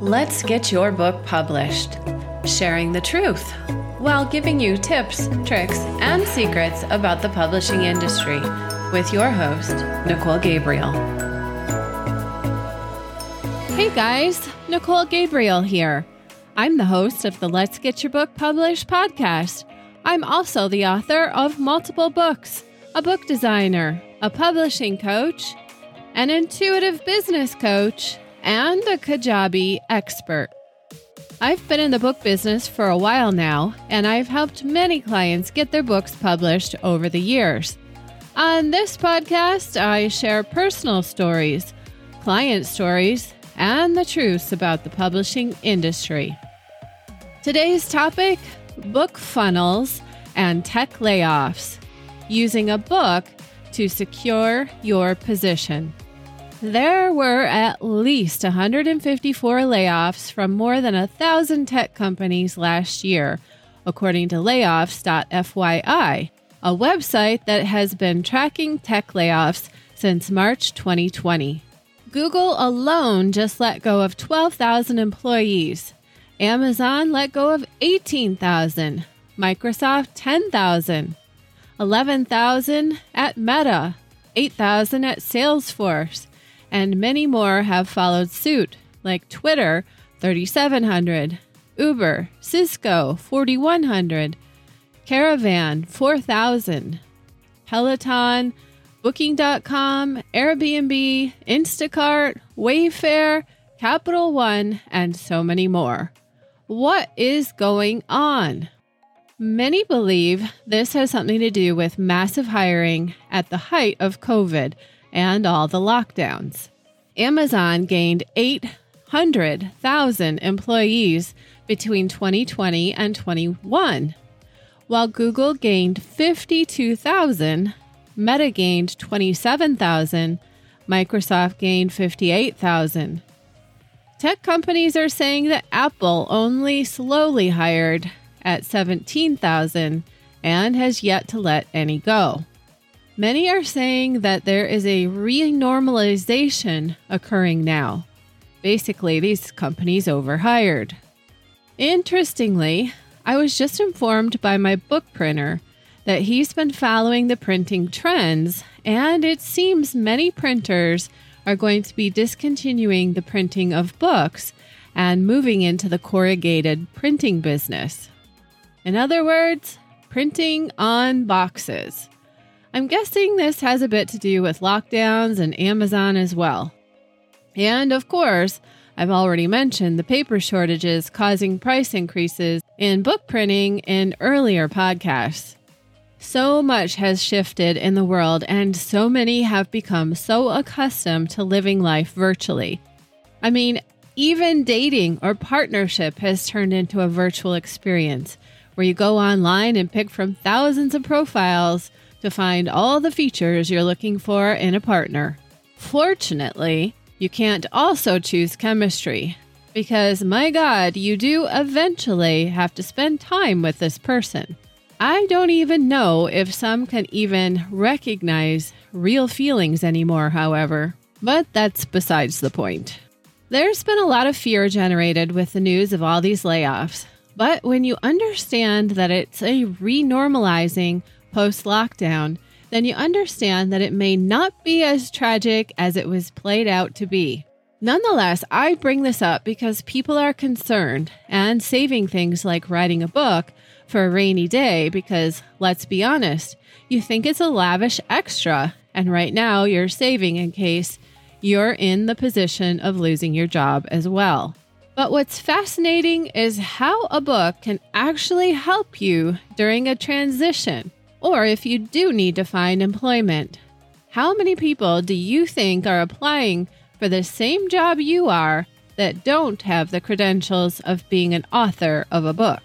Let's get your book published. Sharing the truth while giving you tips, tricks, and secrets about the publishing industry with your host, Nicole Gabriel. Hey guys, Nicole Gabriel here. I'm the host of the Let's Get Your Book Published podcast. I'm also the author of multiple books, a book designer, a publishing coach, an intuitive business coach, and a Kajabi expert. I've been in the book business for a while now, and I've helped many clients get their books published over the years. On this podcast, I share personal stories, client stories, and the truths about the publishing industry. Today's topic book funnels and tech layoffs, using a book to secure your position. There were at least 154 layoffs from more than a thousand tech companies last year, according to layoffs.fyi, a website that has been tracking tech layoffs since March 2020. Google alone just let go of 12,000 employees. Amazon let go of 18,000. Microsoft 10,000. 11,000 at Meta. 8,000 at Salesforce and many more have followed suit, like Twitter 3700, Uber, Cisco 4100, Carvana 4000, Peloton, Booking.com, Airbnb, Instacart, Wayfair, Capital One, and so many more. What is going on? Many believe this has something to do with massive hiring at the height of COVID and all the lockdowns. Amazon gained 800,000 employees between 2020 and 21, while Google gained 52,000, Meta gained 27,000, Microsoft gained 58,000. Tech companies are saying that Apple only slowly hired at 17,000 and has yet to let any go. Many are saying that there is a renormalization occurring now. Basically, these companies overhired. Interestingly, I was just informed by my book printer that he's been following the printing trends, and it seems many printers are going to be discontinuing the printing of books and moving into the corrugated printing business. In other words, printing on boxes. I'm guessing this has a bit to do with lockdowns and Amazon as well. And of course, I've already mentioned the paper shortages causing price increases in book printing in earlier podcasts. So much has shifted in the world, and so many have become so accustomed to living life virtually. I mean, even dating or partnership has turned into a virtual experience where you go online and pick from thousands of profiles to find all the features you're looking for in a partner. Fortunately, you can't also choose chemistry because, my God, you do eventually have to spend time with this person. I don't even know if some can even recognize real feelings anymore, however, but that's besides the point. There's been a lot of fear generated with the news of all these layoffs, but when you understand that it's a renormalizing post lockdown, then you understand that it may not be as tragic as it was played out to be. Nonetheless, I bring this up because people are concerned and saving things like writing a book for a rainy day because, let's be honest, you think it's a lavish extra, and right now you're saving in case you're in the position of losing your job as well. But what's fascinating is how a book can actually help you during a transition or if you do need to find employment. How many people do you think are applying for the same job you are that don't have the credentials of being an author of a book?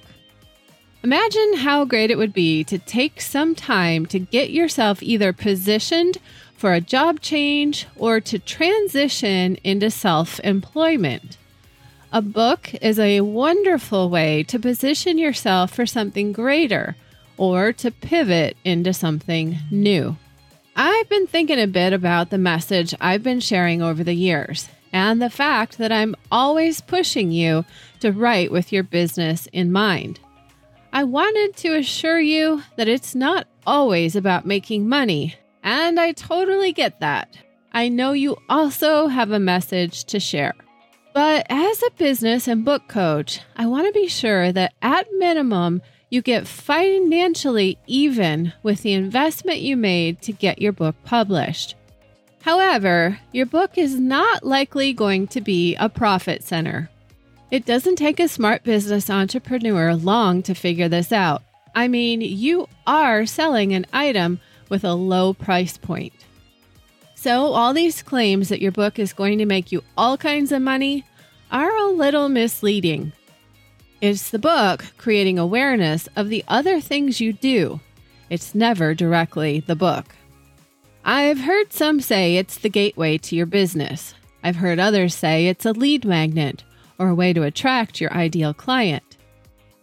Imagine how great it would be to take some time to get yourself either positioned for a job change or to transition into self employment. A book is a wonderful way to position yourself for something greater or to pivot into something new. I've been thinking a bit about the message I've been sharing over the years, and the fact that I'm always pushing you to write with your business in mind. I wanted to assure you that it's not always about making money, and I totally get that. I know you also have a message to share. But as a business and book coach, I want to be sure that at minimum, you get financially even with the investment you made to get your book published. However, your book is not likely going to be a profit center. It doesn't take a smart business entrepreneur long to figure this out. I mean, you are selling an item with a low price point. So, all these claims that your book is going to make you all kinds of money are a little misleading. It's the book creating awareness of the other things you do. It's never directly the book. I've heard some say it's the gateway to your business. I've heard others say it's a lead magnet or a way to attract your ideal client.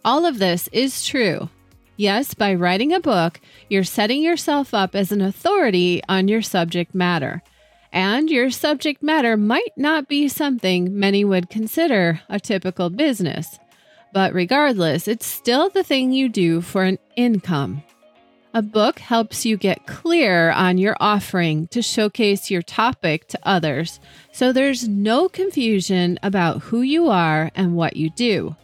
All of this is true. Yes, by writing a book, you're setting yourself up as an authority on your subject matter. And your subject matter might not be something many would consider a typical business. But regardless, it's still the thing you do for an income. A book helps you get clear on your offering to showcase your topic to others, so there's no confusion about who you are and what you do.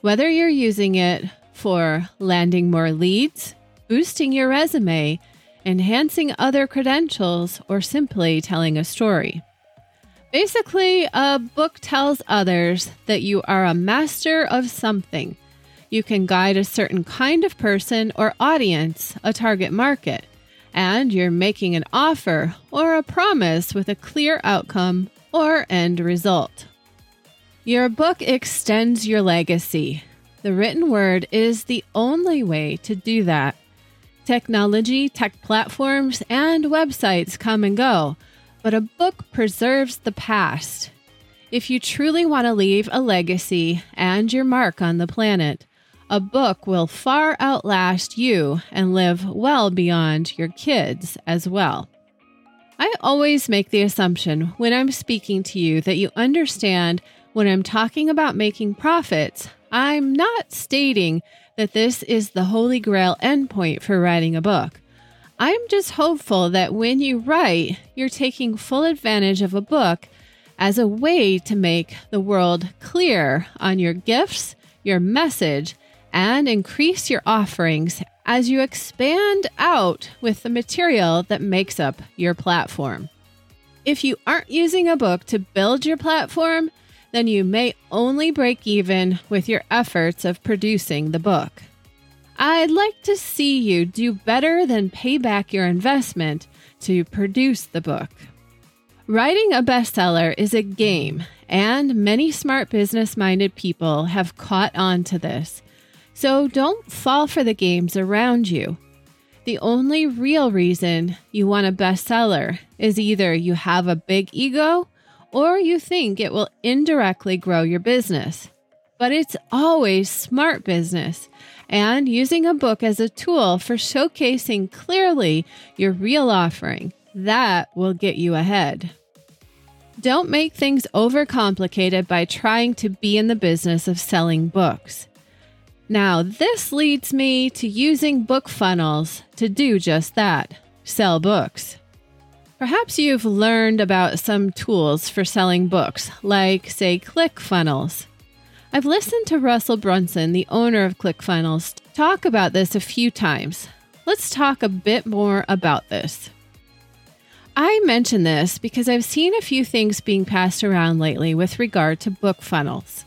Whether you're using it for landing more leads, boosting your resume, enhancing other credentials, or simply telling a story. Basically, a book tells others that you are a master of something you can guide a certain kind of person or audience, a target market, and you're making an offer or a promise with a clear outcome or end result. Your book extends your legacy. The written word is the only way to do that. Technology, tech platforms, and websites come and go, but a book preserves the past. If you truly want to leave a legacy and your mark on the planet, a book will far outlast you and live well beyond your kids as well. I always make the assumption when I'm speaking to you that you understand when I'm talking about making profits, I'm not stating that this is the holy grail endpoint for writing a book. I'm just hopeful that when you write, you're taking full advantage of a book as a way to make the world clear on your gifts, your message, and increase your offerings as you expand out with the material that makes up your platform. If you aren't using a book to build your platform, then you may only break even with your efforts of producing the book. I'd like to see you do better than pay back your investment to produce the book. Writing a bestseller is a game, and many smart business minded people have caught on to this so don't fall for the games around you. The only real reason you want a bestseller is either you have a big ego or you think it will indirectly grow your business. But it's always smart business and using a book as a tool for showcasing clearly your real offering. That will get you ahead. Don't make things overcomplicated by trying to be in the business of selling books. Now, this leads me to using book funnels to do just that sell books. Perhaps you've learned about some tools for selling books, like, say, ClickFunnels. I've listened to Russell Brunson, the owner of ClickFunnels, talk about this a few times. Let's talk a bit more about this. I mention this because I've seen a few things being passed around lately with regard to book funnels.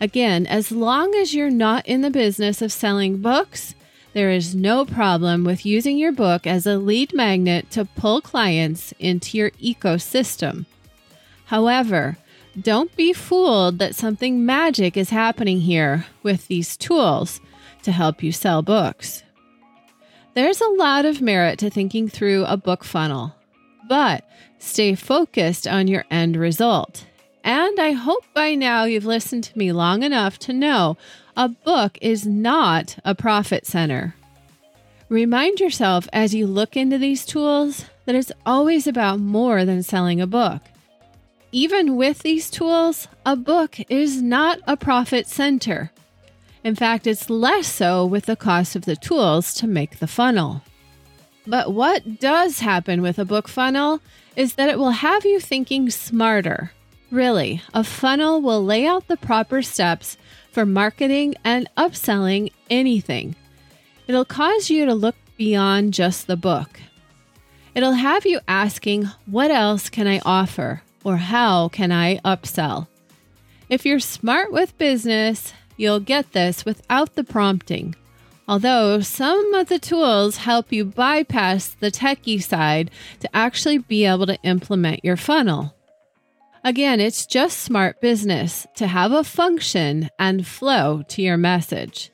Again, as long as you're not in the business of selling books, there is no problem with using your book as a lead magnet to pull clients into your ecosystem. However, don't be fooled that something magic is happening here with these tools to help you sell books. There's a lot of merit to thinking through a book funnel, but stay focused on your end result and I hope by now you've listened to me long enough to know a book is not a profit center. Remind yourself as you look into these tools that it's always about more than selling a book. Even with these tools, a book is not a profit center. In fact, it's less so with the cost of the tools to make the funnel. But what does happen with a book funnel is that it will have you thinking smarter. Really, a funnel will lay out the proper steps for marketing and upselling anything. It'll cause you to look beyond just the book. It'll have you asking, What else can I offer? Or How can I upsell? If you're smart with business, you'll get this without the prompting. Although some of the tools help you bypass the techie side to actually be able to implement your funnel. Again, it's just smart business to have a function and flow to your message.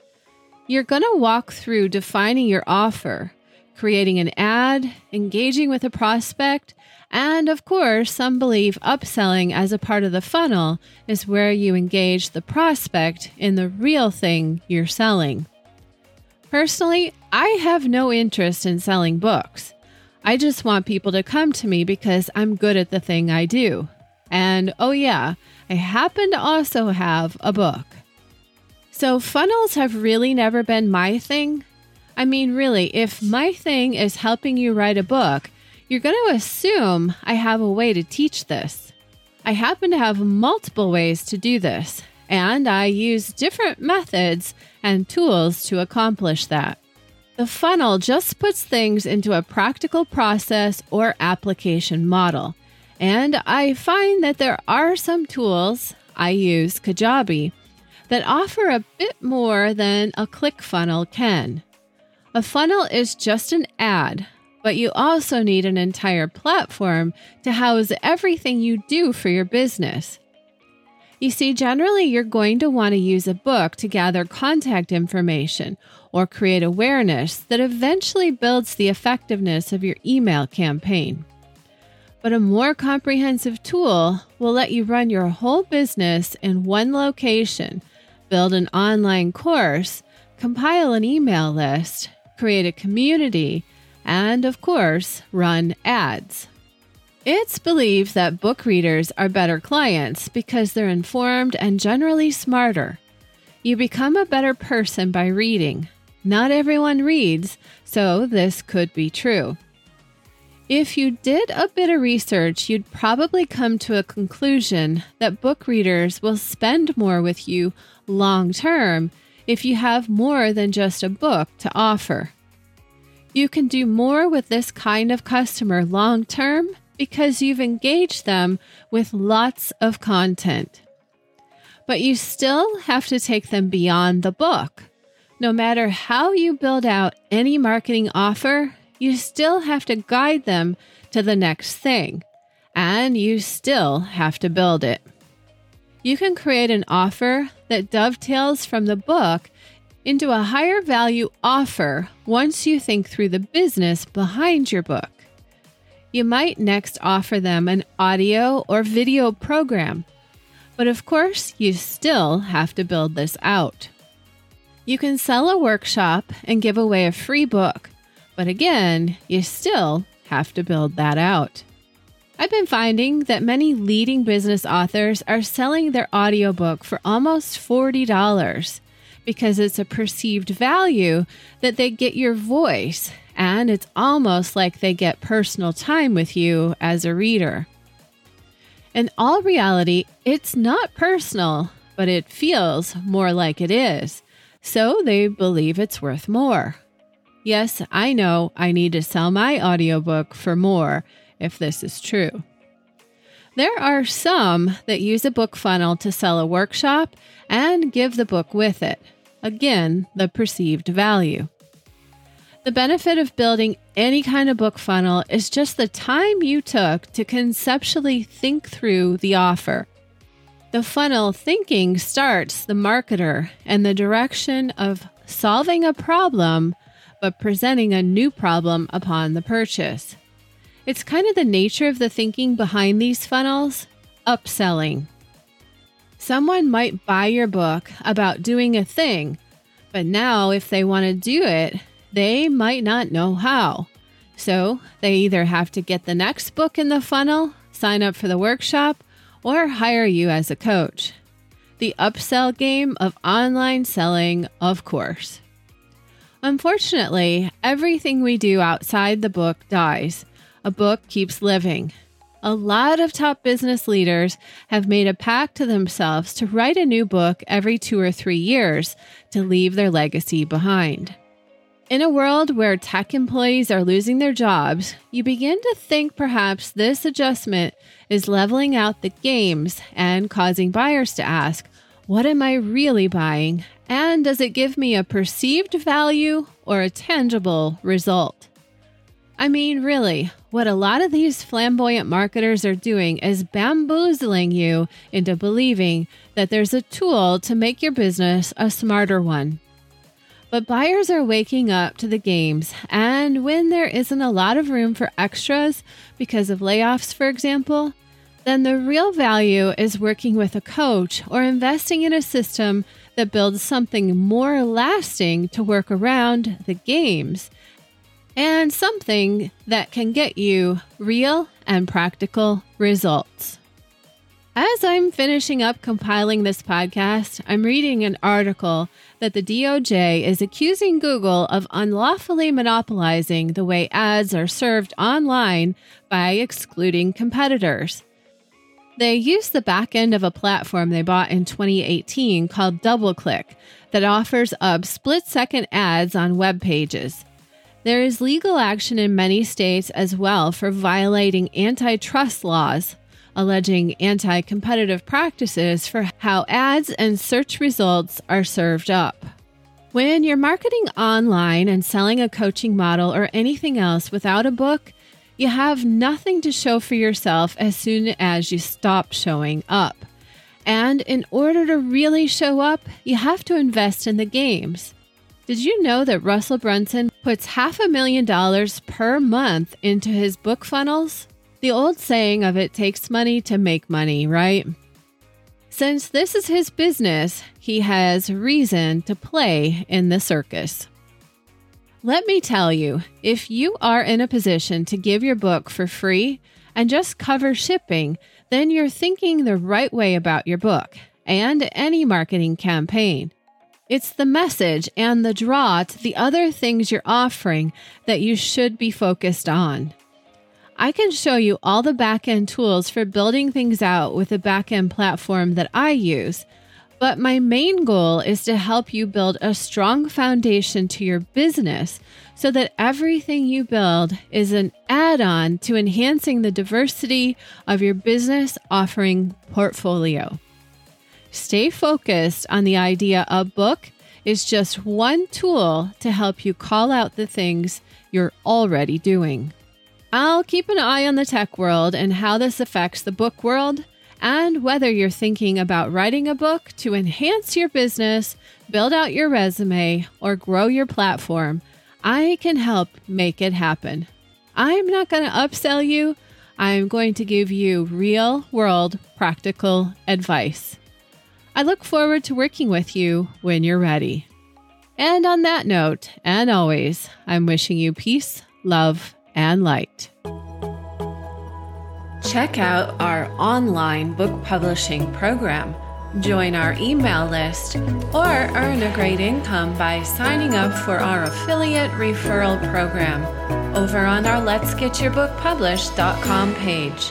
You're going to walk through defining your offer, creating an ad, engaging with a prospect, and of course, some believe upselling as a part of the funnel is where you engage the prospect in the real thing you're selling. Personally, I have no interest in selling books. I just want people to come to me because I'm good at the thing I do. And oh, yeah, I happen to also have a book. So, funnels have really never been my thing. I mean, really, if my thing is helping you write a book, you're going to assume I have a way to teach this. I happen to have multiple ways to do this, and I use different methods and tools to accomplish that. The funnel just puts things into a practical process or application model. And I find that there are some tools, I use Kajabi, that offer a bit more than a click funnel can. A funnel is just an ad, but you also need an entire platform to house everything you do for your business. You see, generally, you're going to want to use a book to gather contact information or create awareness that eventually builds the effectiveness of your email campaign. But a more comprehensive tool will let you run your whole business in one location, build an online course, compile an email list, create a community, and of course, run ads. It's believed that book readers are better clients because they're informed and generally smarter. You become a better person by reading. Not everyone reads, so this could be true. If you did a bit of research, you'd probably come to a conclusion that book readers will spend more with you long term if you have more than just a book to offer. You can do more with this kind of customer long term because you've engaged them with lots of content. But you still have to take them beyond the book. No matter how you build out any marketing offer, you still have to guide them to the next thing, and you still have to build it. You can create an offer that dovetails from the book into a higher value offer once you think through the business behind your book. You might next offer them an audio or video program, but of course, you still have to build this out. You can sell a workshop and give away a free book, but again, you still have to build that out. I've been finding that many leading business authors are selling their audiobook for almost $40 because it's a perceived value that they get your voice and it's almost like they get personal time with you as a reader. In all reality, it's not personal, but it feels more like it is, so they believe it's worth more. Yes, I know I need to sell my audiobook for more if this is true. There are some that use a book funnel to sell a workshop and give the book with it. Again, the perceived value. The benefit of building any kind of book funnel is just the time you took to conceptually think through the offer. The funnel thinking starts the marketer in the direction of solving a problem but presenting a new problem upon the purchase. It's kind of the nature of the thinking behind these funnels upselling. Someone might buy your book about doing a thing, but now if they want to do it, they might not know how. So they either have to get the next book in the funnel, sign up for the workshop, or hire you as a coach. The upsell game of online selling, of course. Unfortunately, everything we do outside the book dies. A book keeps living. A lot of top business leaders have made a pact to themselves to write a new book every two or three years to leave their legacy behind. In a world where tech employees are losing their jobs, you begin to think perhaps this adjustment is leveling out the games and causing buyers to ask, What am I really buying? And does it give me a perceived value or a tangible result? I mean, really, what a lot of these flamboyant marketers are doing is bamboozling you into believing that there's a tool to make your business a smarter one. But buyers are waking up to the games, and when there isn't a lot of room for extras because of layoffs, for example, then the real value is working with a coach or investing in a system that builds something more lasting to work around the games and something that can get you real and practical results. As I'm finishing up compiling this podcast, I'm reading an article that the DOJ is accusing Google of unlawfully monopolizing the way ads are served online by excluding competitors. They use the back end of a platform they bought in 2018 called DoubleClick that offers up split second ads on web pages. There is legal action in many states as well for violating antitrust laws, alleging anti competitive practices for how ads and search results are served up. When you're marketing online and selling a coaching model or anything else without a book, you have nothing to show for yourself as soon as you stop showing up. And in order to really show up, you have to invest in the games. Did you know that Russell Brunson puts half a million dollars per month into his book funnels? The old saying of it takes money to make money, right? Since this is his business, he has reason to play in the circus. Let me tell you, if you are in a position to give your book for free and just cover shipping, then you're thinking the right way about your book and any marketing campaign. It's the message and the draw to the other things you're offering that you should be focused on. I can show you all the back end tools for building things out with the backend platform that I use, but my main goal is to help you build a strong foundation to your business so that everything you build is an add on to enhancing the diversity of your business offering portfolio. Stay focused on the idea a book is just one tool to help you call out the things you're already doing. I'll keep an eye on the tech world and how this affects the book world, and whether you're thinking about writing a book to enhance your business, build out your resume, or grow your platform. I can help make it happen. I'm not going to upsell you. I'm going to give you real world practical advice. I look forward to working with you when you're ready. And on that note, and always, I'm wishing you peace, love, and light. Check out our online book publishing program. Join our email list or earn a great income by signing up for our affiliate referral program over on our Let's Get Your Book Published.com page.